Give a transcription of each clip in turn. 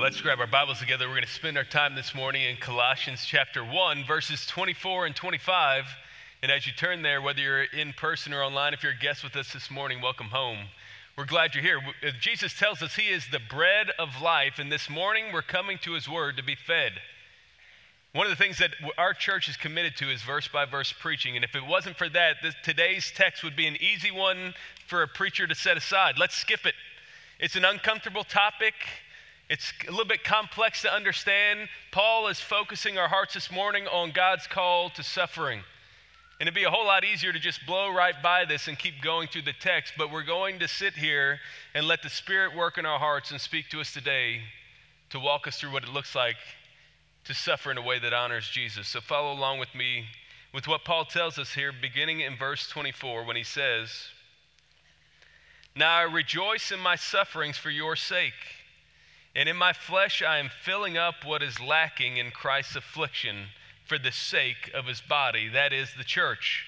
Let's grab our Bibles together. We're going to spend our time this morning in Colossians chapter 1, verses 24 and 25. And as you turn there, whether you're in person or online, if you're a guest with us this morning, welcome home. We're glad you're here. Uh, Jesus tells us He is the bread of life, and this morning we're coming to His Word to be fed. One of the things that our church is committed to is verse by verse preaching. And if it wasn't for that, this, today's text would be an easy one for a preacher to set aside. Let's skip it. It's an uncomfortable topic. It's a little bit complex to understand. Paul is focusing our hearts this morning on God's call to suffering. And it'd be a whole lot easier to just blow right by this and keep going through the text, but we're going to sit here and let the Spirit work in our hearts and speak to us today to walk us through what it looks like to suffer in a way that honors Jesus. So follow along with me with what Paul tells us here, beginning in verse 24, when he says, Now I rejoice in my sufferings for your sake and in my flesh, I am filling up what is lacking in Christ's affliction for the sake of his body, that is, the church,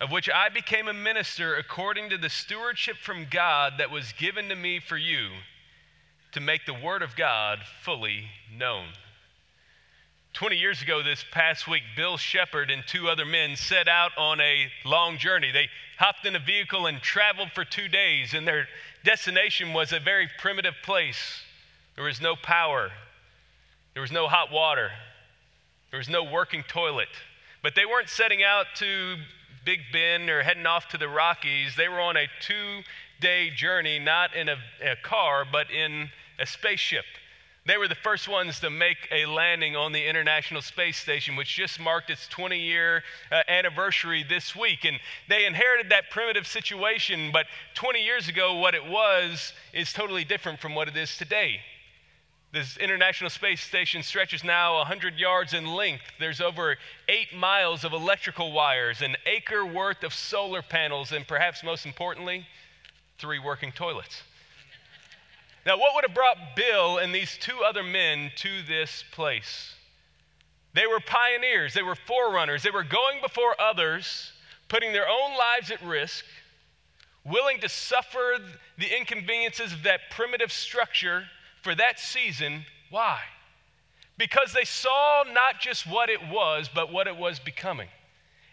of which I became a minister according to the stewardship from God that was given to me for you to make the word of God fully known. 20 years ago, this past week, Bill Shepherd and two other men set out on a long journey. They hopped in a vehicle and traveled for two days, and their destination was a very primitive place there was no power. There was no hot water. There was no working toilet. But they weren't setting out to Big Bend or heading off to the Rockies. They were on a two day journey, not in a, a, car, but in a spaceship. They were the first ones to make a landing on the International Space Station, which just marked its 20 year uh, anniversary this week. And they inherited that primitive situation, but 20 years ago, what it was is totally different from what it is today. This International Space Station stretches now 100 yards in length. There's over eight miles of electrical wires, an acre worth of solar panels, and perhaps most importantly, three working toilets. Now, what would have brought Bill and these two other men to this place? They were pioneers, they were forerunners, they were going before others, putting their own lives at risk, willing to suffer the inconveniences of that primitive structure for that season. Why? Because they saw not just what it was, but what it was becoming.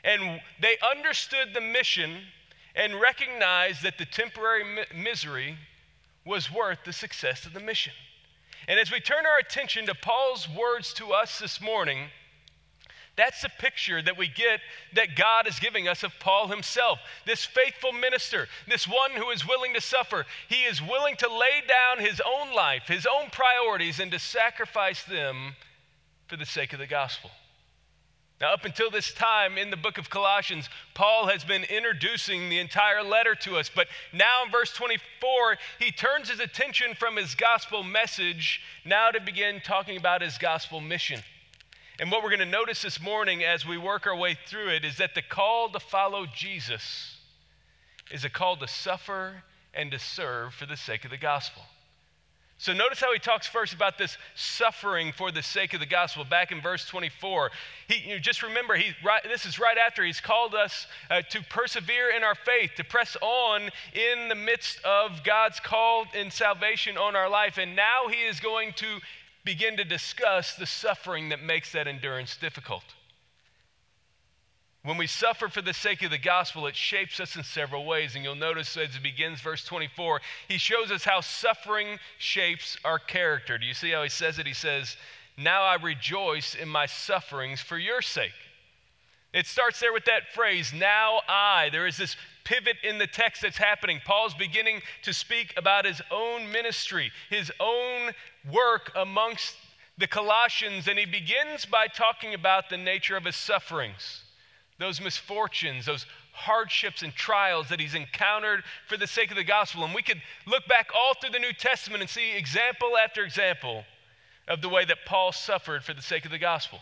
And they understood the mission and recognized that the temporary mi- misery was worth the success of the mission. And as we turn our attention to Paul's words to us this morning, that's the picture that we get that God is giving us of Paul himself. This faithful minister, this one who is willing to suffer. He is willing to lay down his own life, his own priorities, and to sacrifice them for the sake of the gospel. Now, up until this time in the book of Colossians, Paul has been introducing the entire letter to us. But now in verse 24, he turns his attention from his gospel message now to begin talking about his gospel mission. And what we're going to notice this morning as we work our way through it is that the call to follow Jesus is a call to suffer and to serve for the sake of the gospel. So notice how he talks first about this suffering for the sake of the gospel. Back in verse 24, he, you just remember, he, right, this is right after he's called us uh, to persevere in our faith, to press on in the midst of God's call and salvation on our life. And now he is going to begin to discuss the suffering that makes that endurance difficult. When we suffer for the sake of the gospel, it shapes us in several ways. And you'll notice as it begins, verse 24, he shows us how suffering shapes our character. Do you see how he says it? He says, Now I rejoice in my sufferings for your sake. It starts there with that phrase, now I. There is this pivot in the text that's happening. Paul's beginning to speak about his own ministry, his own work amongst the Colossians, and he begins by talking about the nature of his sufferings, those misfortunes, those hardships and trials that he's encountered for the sake of the gospel. And we could look back all through the New Testament and see example after example of the way that Paul suffered for the sake of the gospel.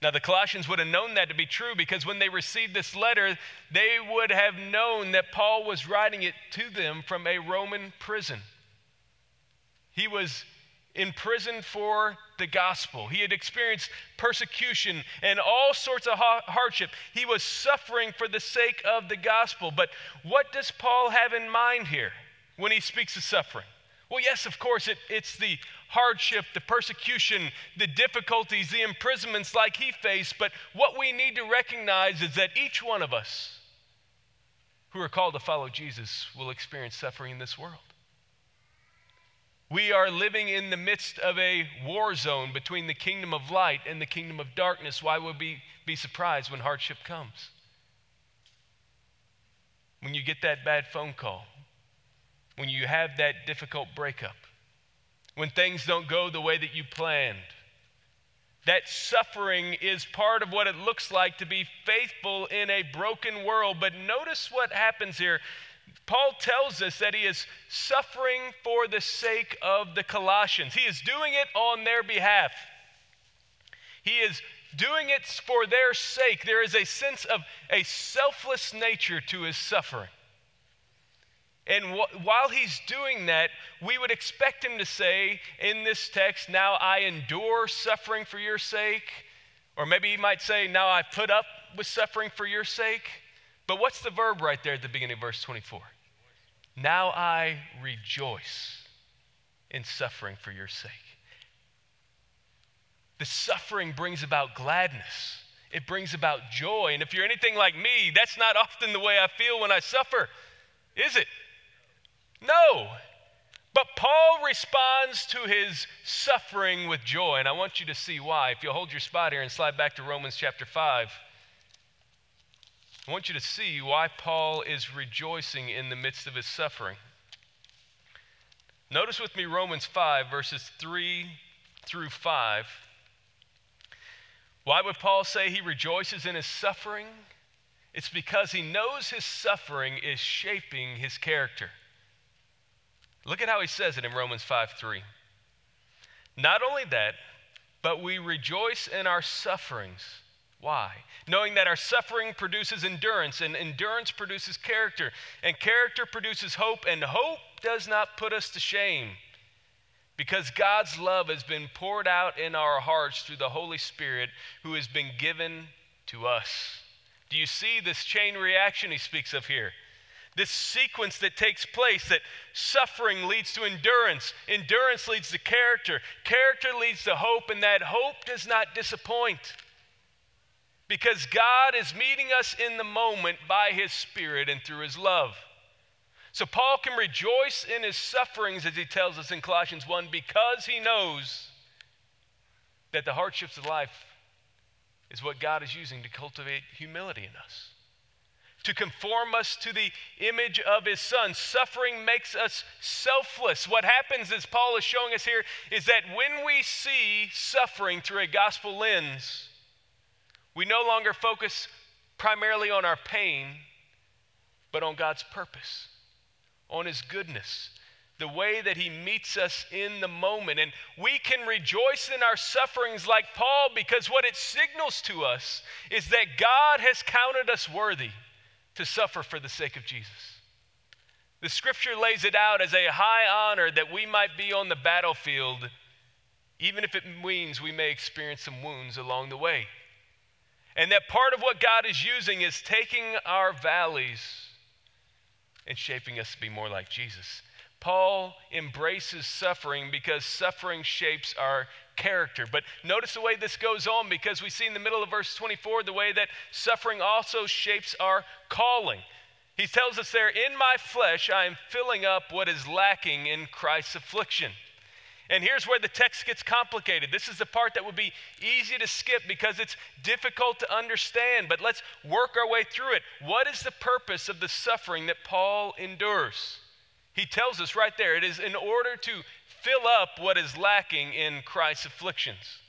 Now, the Colossians would have known that to be true because when they received this letter, they would have known that Paul was writing it to them from a Roman prison. He was in prison for the gospel. He had experienced persecution and all sorts of hardship. He was suffering for the sake of the gospel. But what does Paul have in mind here when he speaks of suffering? Well, yes, of course, it, it's the hardship, the persecution, the difficulties, the imprisonments like he faced, but what we need to recognize is that each one of us who are called to follow Jesus will experience suffering in this world. We are living in the midst of a war zone between the kingdom of light and the kingdom of darkness. Why would we be surprised when hardship comes? When you get that bad phone call, when you have that difficult breakup, when things don't go the way that you planned. That suffering is part of what it looks like to be faithful in a broken world. But notice what happens here. Paul tells us that he is suffering for the sake of the Colossians. He is doing it on their behalf. He is doing it for their sake. There is a sense of a selfless nature to his suffering. And wh- while he's doing that, we would expect him to say in this text, Now I endure suffering for your sake. Or maybe he might say, Now I put up with suffering for your sake. But what's the verb right there at the beginning of verse 24? Now I rejoice in suffering for your sake. The suffering brings about gladness, it brings about joy. And if you're anything like me, that's not often the way I feel when I suffer, is it? No. But Paul responds to his suffering with joy, and I want you to see why. If you'll hold your spot here and slide back to Romans chapter 5, I want you to see why Paul is rejoicing in the midst of his suffering. Notice with me Romans 5, verses 3 through 5. Why would Paul say he rejoices in his suffering? It's because he knows his suffering is shaping his character. Look at how he says it in Romans 5 3. Not only that, but we rejoice in our sufferings. Why? Knowing that our suffering produces endurance, and endurance produces character, and character produces hope, and hope does not put us to shame. Because God's love has been poured out in our hearts through the Holy Spirit who has been given to us. Do you see this chain reaction he speaks of here? This sequence that takes place that suffering leads to endurance, endurance leads to character, character leads to hope, and that hope does not disappoint. Because God is meeting us in the moment by His Spirit and through His love. So Paul can rejoice in his sufferings, as he tells us in Colossians 1, because he knows that the hardships of life is what God is using to cultivate humility in us to conform us to the image of his son. Suffering makes us selfless. What happens, as Paul is showing us here, is that when we see suffering through a gospel lens, we no longer focus primarily on our pain, but on God's purpose, on his goodness, the way that he meets us in the moment. And we can rejoice in our sufferings like Paul because what it signals to us is that God has counted us worthy to suffer for the sake of Jesus. The scripture lays it out as a high honor that we might be on the battlefield, even if it means we may experience some wounds along the way. And that part of what God is using is taking our valleys and shaping us to be more like Jesus. Paul embraces suffering because suffering shapes our character. But notice the way this goes on because we see in the middle of verse 24 the way that suffering also shapes our calling. He tells us there, In my flesh, I am filling up what is lacking in Christ's affliction. And here's where the text gets complicated. This is the part that would be easy to skip because it's difficult to understand, but let's work our way through it. What is the purpose of the suffering that Paul endures? He tells us right there it is in order to fill up what is lacking in Christ's afflictions.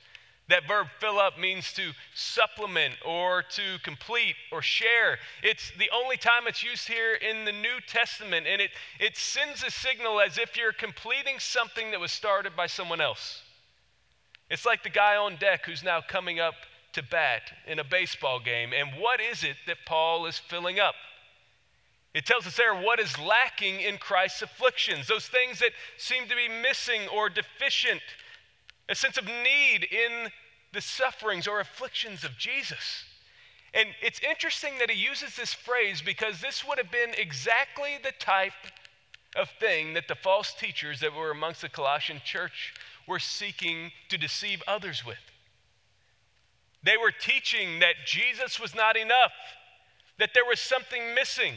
That verb fill up means to supplement or to complete or share. It's the only time it's used here in the New Testament, and it, it sends a signal as if you're completing something that was started by someone else. It's like the guy on deck who's now coming up to bat in a baseball game. And what is it that Paul is filling up? It tells us there what is lacking in Christ's afflictions, those things that seem to be missing or deficient, a sense of need in the sufferings or afflictions of Jesus. And it's interesting that he uses this phrase because this would have been exactly the type of thing that the false teachers that were amongst the Colossian church were seeking to deceive others with. They were teaching that Jesus was not enough, that there was something missing,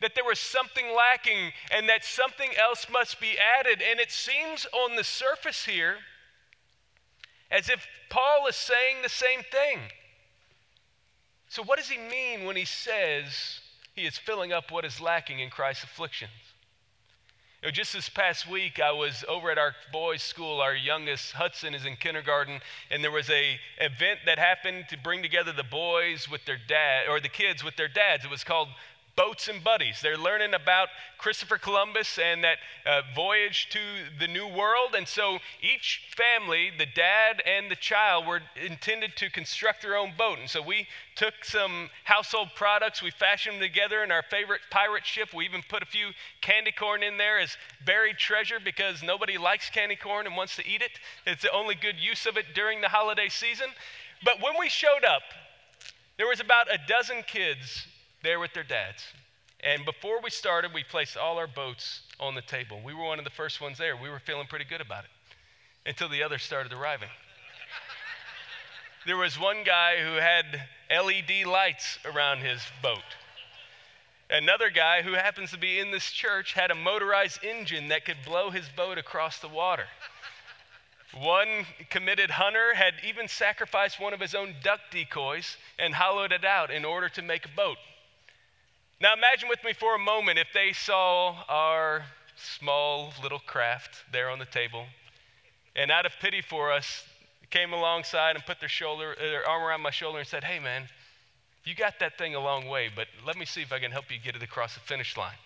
that there was something lacking, and that something else must be added. And it seems on the surface here as if Paul is saying the same thing. So, what does he mean when he says he is filling up what is lacking in Christ's afflictions? You know, just this past week, I was over at our boys' school. Our youngest, Hudson, is in kindergarten, and there was a event that happened to bring together the boys with their dad, or the kids with their dads. It was called Boats and Buddies. They're learning about Christopher Columbus and that uh, voyage to the New World. And so each family, the dad and the child, were intended to construct their own boat. And so we took some household products, we fashioned them together in our favorite pirate ship. We even put a few candy corn in there as buried treasure because nobody likes candy corn and wants to eat it. It's the only good use of it during the holiday season. But when we showed up, there was about a dozen kids there with their dads. And before we started, we placed all our boats on the table. We were one of the first ones there. We were feeling pretty good about it until the others started arriving. there was one guy who had LED lights around his boat. Another guy who happens to be in this church had a motorized engine that could blow his boat across the water. One committed hunter had even sacrificed one of his own duck decoys and hollowed it out in order to make a boat. Now imagine with me for a moment if they saw our small little craft there on the table, and out of pity for us, came alongside and put their shoulder, their arm around my shoulder and said, "Hey, man, you got that thing a long way, but let me see if I can help you get it across the finish line."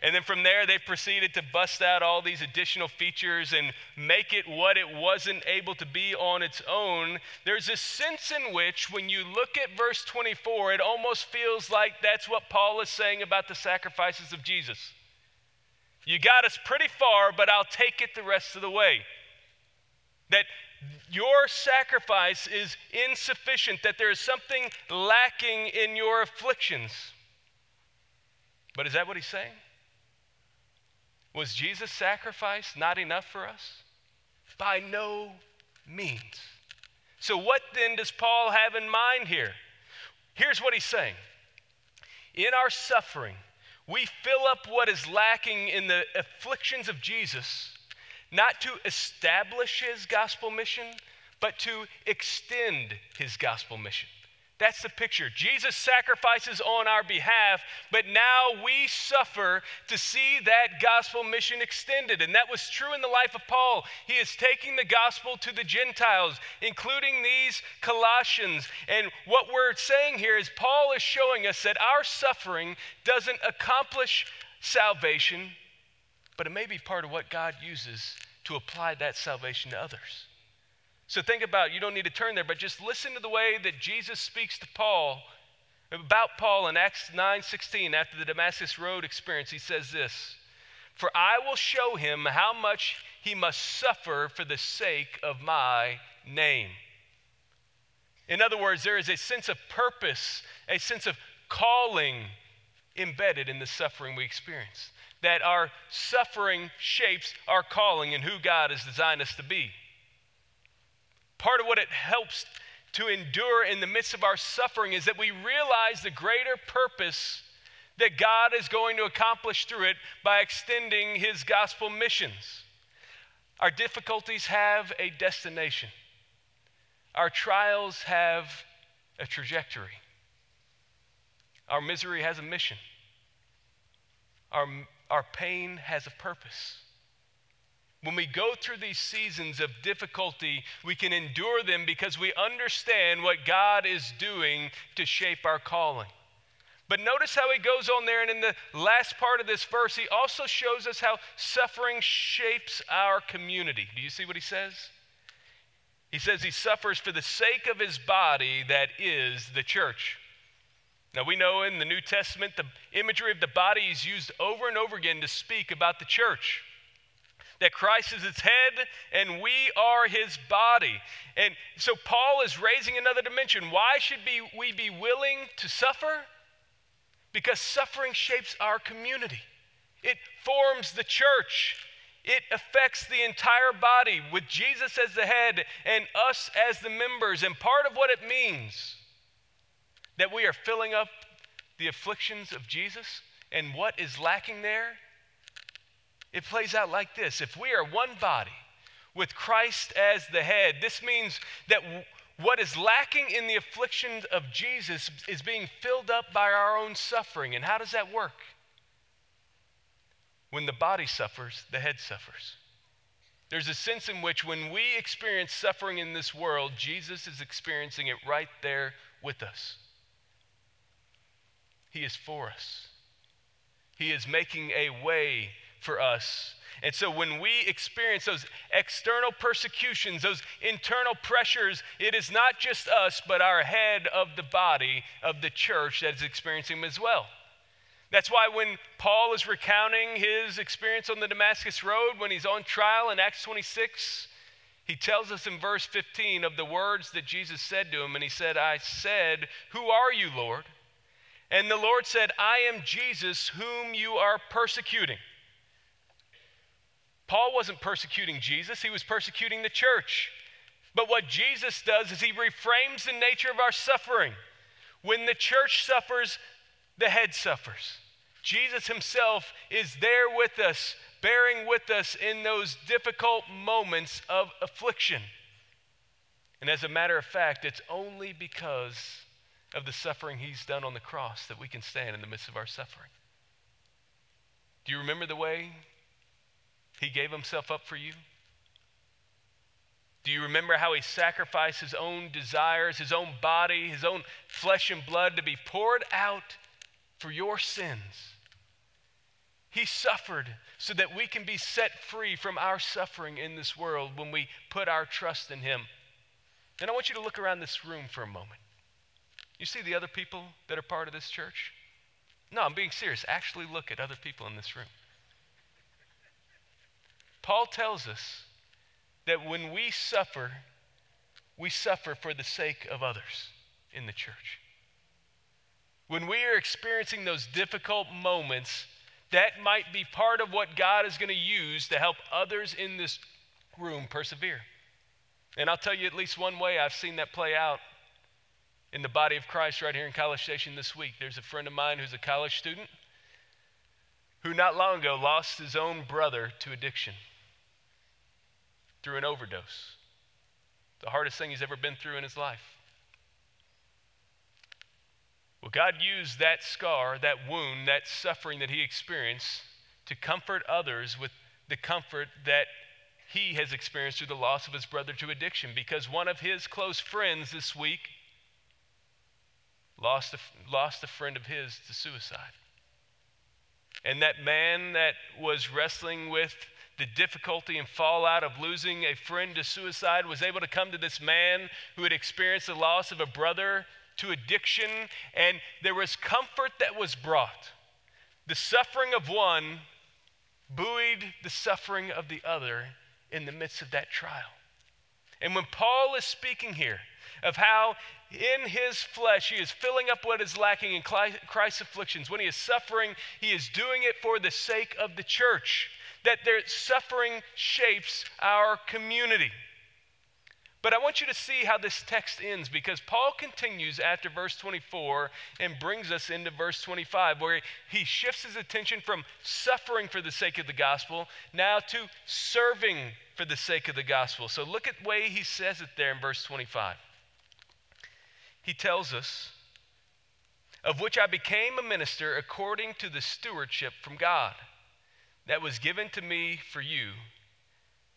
And then from there, they proceeded to bust out all these additional features and make it what it wasn't able to be on its own. There's a sense in which, when you look at verse 24, it almost feels like that's what Paul is saying about the sacrifices of Jesus. You got us pretty far, but I'll take it the rest of the way. That your sacrifice is insufficient, that there is something lacking in your afflictions. But is that what he's saying? Was Jesus' sacrifice not enough for us? By no means. So, what then does Paul have in mind here? Here's what he's saying In our suffering, we fill up what is lacking in the afflictions of Jesus, not to establish his gospel mission, but to extend his gospel mission. That's the picture. Jesus sacrifices on our behalf, but now we suffer to see that gospel mission extended. And that was true in the life of Paul. He is taking the gospel to the Gentiles, including these Colossians. And what we're saying here is Paul is showing us that our suffering doesn't accomplish salvation, but it may be part of what God uses to apply that salvation to others. So think about, you don't need to turn there, but just listen to the way that Jesus speaks to Paul about Paul in Acts 9:16 after the Damascus Road experience. He says this, "For I will show him how much he must suffer for the sake of my name." In other words, there is a sense of purpose, a sense of calling embedded in the suffering we experience. That our suffering shapes our calling and who God has designed us to be. Part of what it helps to endure in the midst of our suffering is that we realize the greater purpose that God is going to accomplish through it by extending his gospel missions. Our difficulties have a destination, our trials have a trajectory, our misery has a mission, our, our pain has a purpose. When we go through these seasons of difficulty, we can endure them because we understand what God is doing to shape our calling. But notice how he goes on there, and in the last part of this verse, he also shows us how suffering shapes our community. Do you see what he says? He says he suffers for the sake of his body, that is the church. Now, we know in the New Testament, the imagery of the body is used over and over again to speak about the church that Christ is its head and we are his body. And so Paul is raising another dimension. Why should be, we be willing to suffer? Because suffering shapes our community. it forms the church. It affects the entire body with Jesus as the head and us as the members. And part of what it means that we are filling up the afflictions of Jesus and what is lacking there, it plays out like this. If we are one body with Christ as the head, this means that what is lacking in the afflictions of Jesus is being filled up by our own suffering. And how does that work? When the body suffers, the head suffers. There's a sense in which when we experience suffering in this world, Jesus is experiencing it right there with us. He is for us, He is making a way for us. And so when we experience those external persecutions, those internal pressures, it is not just us, but our head of the body of the church that is experiencing them as well. That's why when Paul is recounting his experience on the Damascus Road, when he's on trial in Acts 26, he tells us in verse 15 of the words that Jesus said to him. And he said, I said, Who are you, Lord? And the Lord said, I am Jesus, whom you are persecuting. Paul wasn't persecuting Jesus, he was persecuting the church. But what Jesus does is he reframes the nature of our suffering. When the church suffers, the head suffers. Jesus himself is there with us, bearing with us in those difficult moments of affliction. And as a matter of fact, it's only because of the suffering he's done on the cross that we can stand in the midst of our suffering. Do you remember the way he gave himself up for you? Do you remember how he sacrificed his own desires, his own body, his own flesh and blood to be poured out for your sins. He suffered so that we can be set free from our suffering in this world when we put our trust in Him. And I want you to look around this room for a moment. You see the other people that are part of this church? No, I'm being serious. Actually, look at other people in this room. Paul tells us that when we suffer, we suffer for the sake of others in the church. When we are experiencing those difficult moments, that might be part of what God is going to use to help others in this room persevere. And I'll tell you at least one way I've seen that play out in the body of Christ right here in College Station this week. There's a friend of mine who's a college student who not long ago lost his own brother to addiction through an overdose. The hardest thing he's ever been through in his life. Well, God used that scar, that wound, that suffering that he experienced to comfort others with the comfort that he has experienced through the loss of his brother to addiction because one of his close friends this week lost a, lost a friend of his to suicide. And that man that was wrestling with the difficulty and fallout of losing a friend to suicide was able to come to this man who had experienced the loss of a brother to addiction, and there was comfort that was brought. The suffering of one buoyed the suffering of the other in the midst of that trial. And when Paul is speaking here of how in his flesh he is filling up what is lacking in Christ's afflictions, when he is suffering, he is doing it for the sake of the church, that their suffering shapes our community. But I want you to see how this text ends because Paul continues after verse 24 and brings us into verse 25, where he shifts his attention from suffering for the sake of the gospel now to serving for the sake of the gospel. So look at the way he says it there in verse 25. He tells us, Of which I became a minister according to the stewardship from God that was given to me for you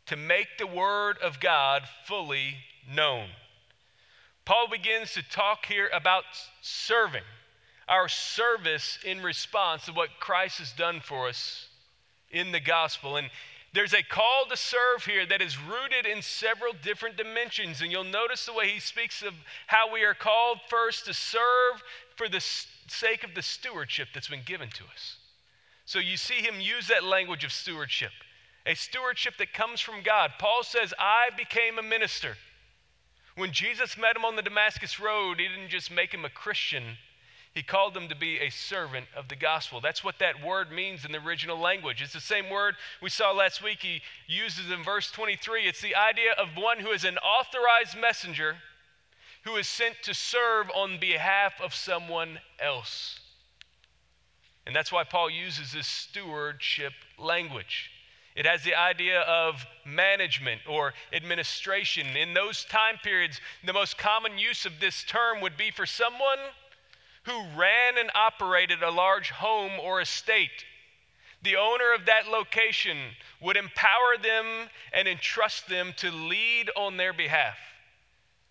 to make the Word of God fully known. Paul begins to talk here about serving, our service in response to what Christ has done for us in the gospel. And there's a call to serve here that is rooted in several different dimensions. And you'll notice the way he speaks of how we are called first to serve for the sake of the stewardship that's been given to us. So you see him use that language of stewardship a stewardship that comes from God. Paul says, I became a minister. When Jesus met him on the Damascus Road, he didn't just make him a Christian, He called him to be a servant of the gospel. That's what that word means in the original language. It's the same word we saw last week he uses in verse 23. It's the idea of one who is an authorized messenger who is sent to serve on behalf of someone else. And that's why Paul uses this stewardship language. It has the idea of management or administration. In those time periods, the most common use of this term would be for someone who ran and operated a large home or estate. The owner of that location would empower them and entrust them to lead on their behalf.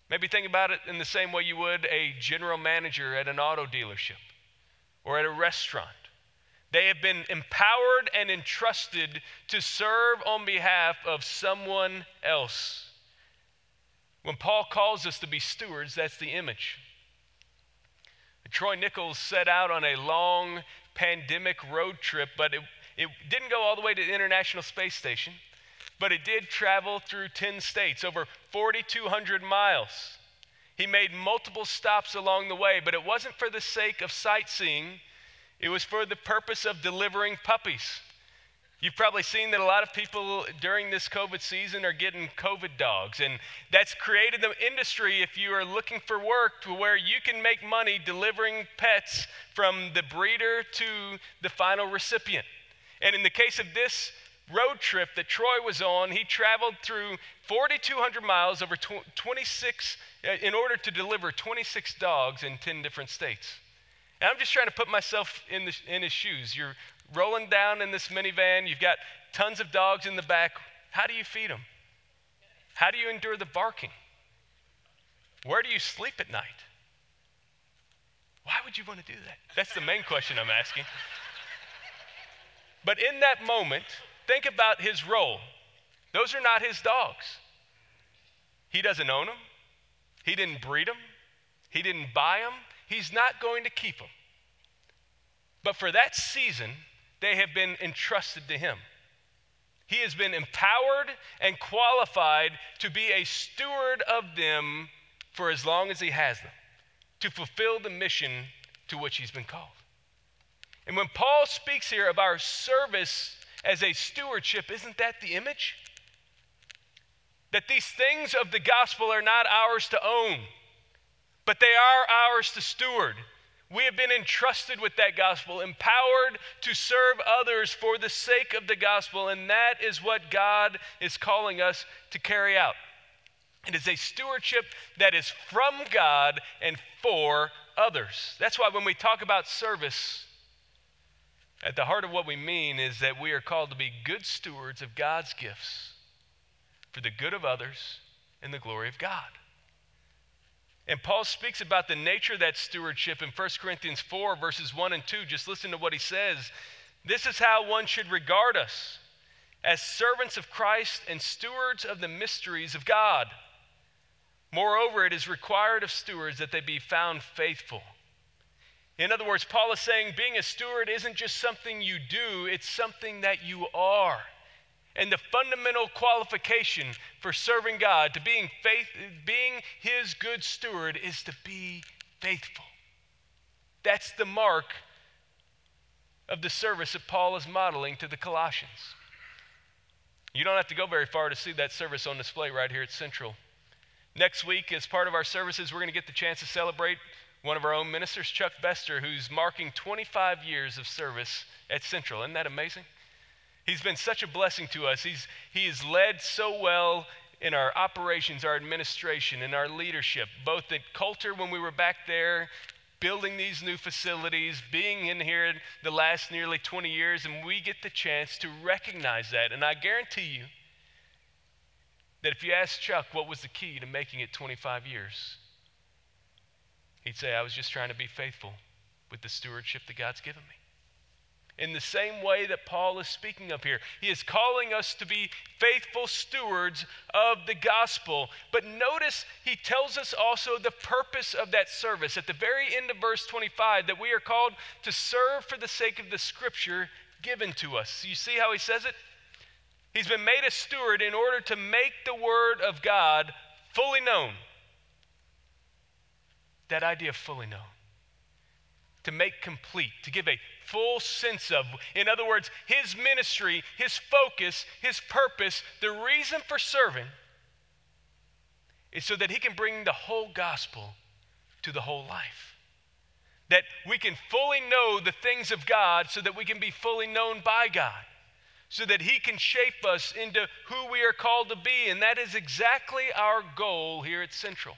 Maybe think about it in the same way you would a general manager at an auto dealership or at a restaurant. They have been empowered and entrusted to serve on behalf of someone else. When Paul calls us to be stewards, that's the image. Troy Nichols set out on a long pandemic road trip, but it, it didn't go all the way to the International Space Station, but it did travel through 10 states, over 4,200 miles. He made multiple stops along the way, but it wasn't for the sake of sightseeing, it was for the purpose of delivering puppies. You've probably seen that a lot of people during this COVID season are getting COVID dogs, and that's created the industry if you are looking for work to where you can make money delivering pets from the breeder to the final recipient. And in the case of this road trip that Troy was on, he traveled through 4,200 miles over 26 uh, in order to deliver 26 dogs in 10 different states. And I'm just trying to put myself in, the, in his shoes. You're rolling down in this minivan. You've got tons of dogs in the back. How do you feed them? How do you endure the barking? Where do you sleep at night? Why would you want to do that? That's the main question I'm asking. But in that moment, think about his role. Those are not his dogs. He doesn't own them, he didn't breed them, he didn't buy them, he's not going to keep them. But for that season, they have been entrusted to him. He has been empowered and qualified to be a steward of them for as long as he has them, to fulfill the mission to which he's been called. And when Paul speaks here of our service as a stewardship, isn't that the image? That these things of the gospel are not ours to own, but they are ours to steward. We have been entrusted with that gospel, empowered to serve others for the sake of the gospel, and that is what God is calling us to carry out. It is a stewardship that is from God and for others. That's why when we talk about service, at the heart of what we mean is that we are called to be good stewards of God's gifts for the good of others and the glory of God. And Paul speaks about the nature of that stewardship in 1 Corinthians 4, verses 1 and 2. Just listen to what he says. This is how one should regard us as servants of Christ and stewards of the mysteries of God. Moreover, it is required of stewards that they be found faithful. In other words, Paul is saying being a steward isn't just something you do, it's something that you are. And the fundamental qualification for serving God, to being faith, being his good steward, is to be faithful. That's the mark of the service that Paul is modeling to the Colossians. You don't have to go very far to see that service on display right here at Central. Next week, as part of our services, we're going to get the chance to celebrate one of our own ministers, Chuck Bester, who's marking 25 years of service at Central. Isn't that amazing? He's been such a blessing to us. He's, he has led so well in our operations, our administration, and our leadership, both at Coulter when we were back there, building these new facilities, being in here the last nearly 20 years, and we get the chance to recognize that. And I guarantee you that if you ask Chuck what was the key to making it 25 years, he'd say, I was just trying to be faithful with the stewardship that God's given me in the same way that Paul is speaking of here. He is calling us to be faithful stewards of the gospel. But notice he tells us also the purpose of that service at the very end of verse 25 that we are called to serve for the sake of the scripture given to us. You see how he says it? He's been made a steward in order to make the word of God fully known. That idea of fully known. To make complete, to give a full sense of. In other words, his ministry, his focus, his purpose, the reason for serving is so that he can bring the whole gospel to the whole life. That we can fully know the things of God so that we can be fully known by God. So that he can shape us into who we are called to be. And that is exactly our goal here at Central.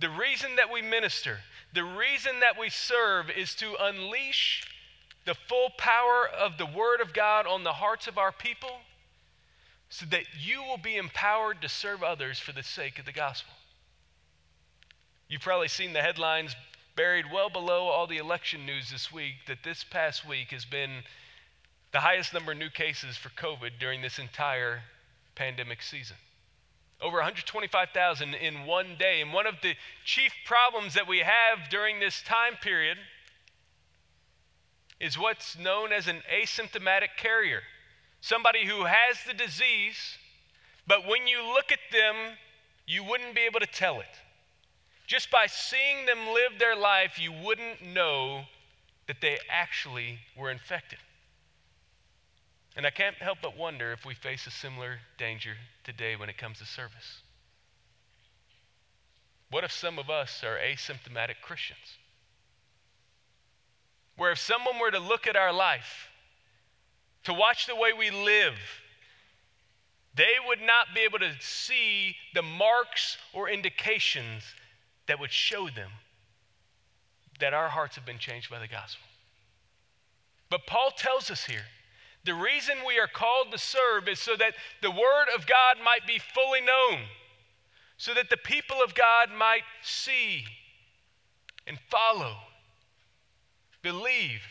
The reason that we minister, the reason that we serve is to unleash the full power of the Word of God on the hearts of our people so that you will be empowered to serve others for the sake of the gospel. You've probably seen the headlines buried well below all the election news this week that this past week has been the highest number of new cases for COVID during this entire pandemic season over 125,000 in one day. And one of the chief problems that we have during this time period is what's known as an asymptomatic carrier somebody who has the disease, but when you look at them, you wouldn't be able to tell it. Just by seeing them live their life, you wouldn't know that they actually were infected. And I can't help but wonder if we face a similar danger today when it comes to service. What if some of us are asymptomatic Christians? Where if someone were to look at our life, to watch the way we live, they would not be able to see the marks or indications that would show them that our hearts have been changed by the gospel. But Paul tells us here the reason we are called to serve is so that the Word of God might be fully known, so that the people of God might see and follow, believe,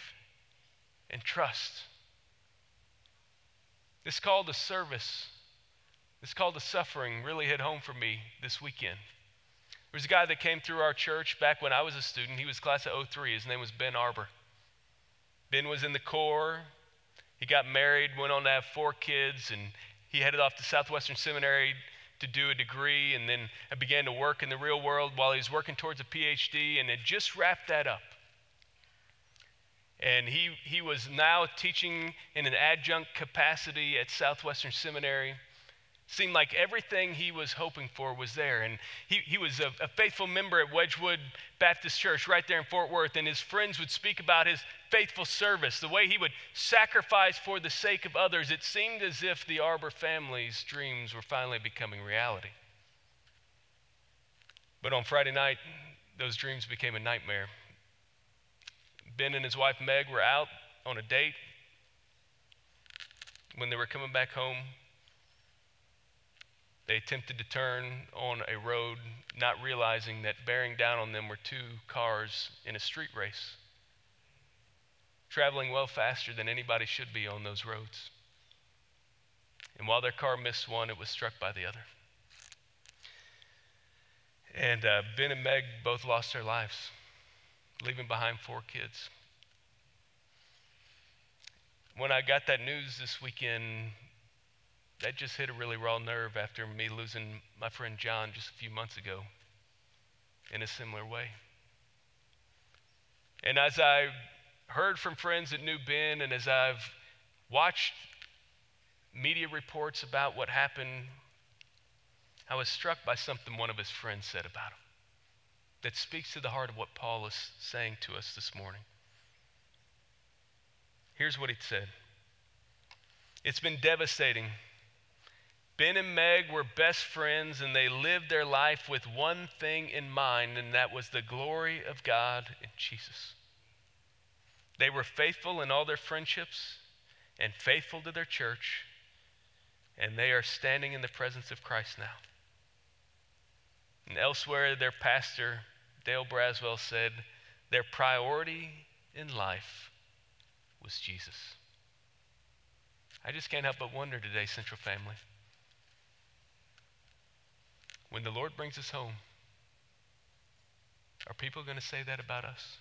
and trust. This call to service, this call to suffering really hit home for me this weekend. There was a guy that came through our church back when I was a student. He was class of 03. His name was Ben Arbour. Ben was in the Corps. He got married, went on to have four kids, and he headed off to Southwestern Seminary to do a degree and then began to work in the real world while he was working towards a PhD and had just wrapped that up. And he, he was now teaching in an adjunct capacity at Southwestern Seminary. Seemed like everything he was hoping for was there. And he, he was a, a faithful member at Wedgwood Baptist Church right there in Fort Worth. And his friends would speak about his faithful service, the way he would sacrifice for the sake of others. It seemed as if the Arbour family's dreams were finally becoming reality. But on Friday night, those dreams became a nightmare. Ben and his wife Meg were out on a date. When they were coming back home, they attempted to turn on a road, not realizing that bearing down on them were two cars in a street race, traveling well faster than anybody should be on those roads. And while their car missed one, it was struck by the other. And uh, Ben and Meg both lost their lives, leaving behind four kids. When I got that news this weekend, that just hit a really raw nerve after me losing my friend John just a few months ago in a similar way. And as I heard from friends that knew Ben, and as I've watched media reports about what happened, I was struck by something one of his friends said about him that speaks to the heart of what Paul is saying to us this morning. Here's what he said It's been devastating Ben and Meg were best friends, and they lived their life with one thing in mind, and that was the glory of God and Jesus. They were faithful in all their friendships and faithful to their church, and they are standing in the presence of Christ now. And elsewhere, their pastor, Dale Braswell, said their priority in life was Jesus. I just can't help but wonder today, Central Family when the Lord brings us home, are people going to say that about us?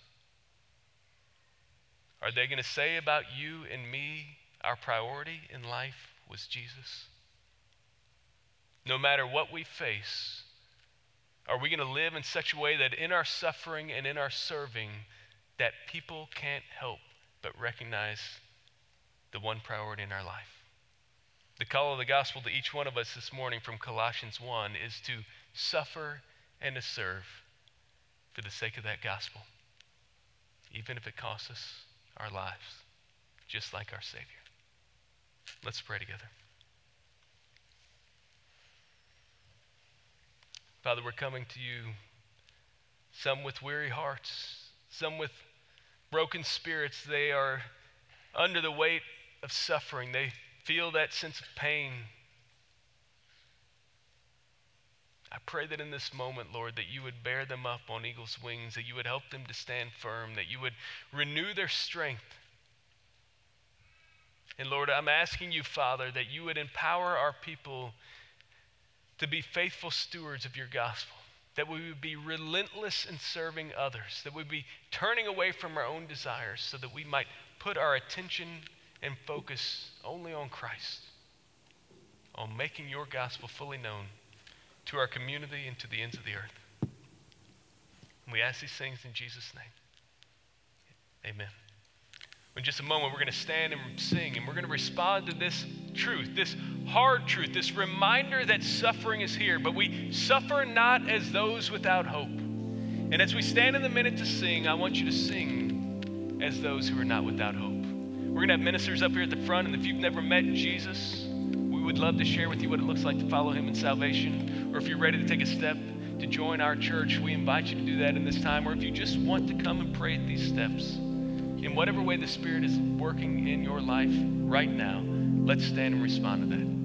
Are they going to say about you and me, our priority in life was Jesus? No matter what we face, are we going to live in such a way that in our suffering and in our serving, that people can't help but recognize the one priority in our life. The call of the gospel to each one of us this morning from Colossians 1 is to suffer and to serve for the sake of that gospel, even if it costs us our lives, just like our Savior. Let's pray together. Father, we're coming to you, some with weary hearts, some with broken spirits. They are under the weight of suffering, they feel that sense of pain. I pray that in this moment, Lord, that you would bear them up on eagle's wings, that you would help them to stand firm, that you would renew their strength. And Lord, I'm asking you, Father, that you would empower our people to be faithful stewards of your gospel, that we would be relentless in serving others, that we'd be turning away from our own desires so that we might put our attention and focus only on Christ, on making your gospel fully known to our community and to the ends of the earth. And we ask these things in Jesus' name. Amen. In just a moment, we're going to stand and sing, and we're going to respond to this truth, this hard truth, this reminder that suffering is here, but we suffer not as those without hope. And as we stand in the minute to sing, I want you to sing as those who are not without hope. We're going to have ministers up here at the front, and if you've never met Jesus, would love to share with you what it looks like to follow him in salvation. Or if you're ready to take a step to join our church, we invite you to do that in this time. Or if you just want to come and pray at these steps, in whatever way the Spirit is working in your life right now, let's stand and respond to that.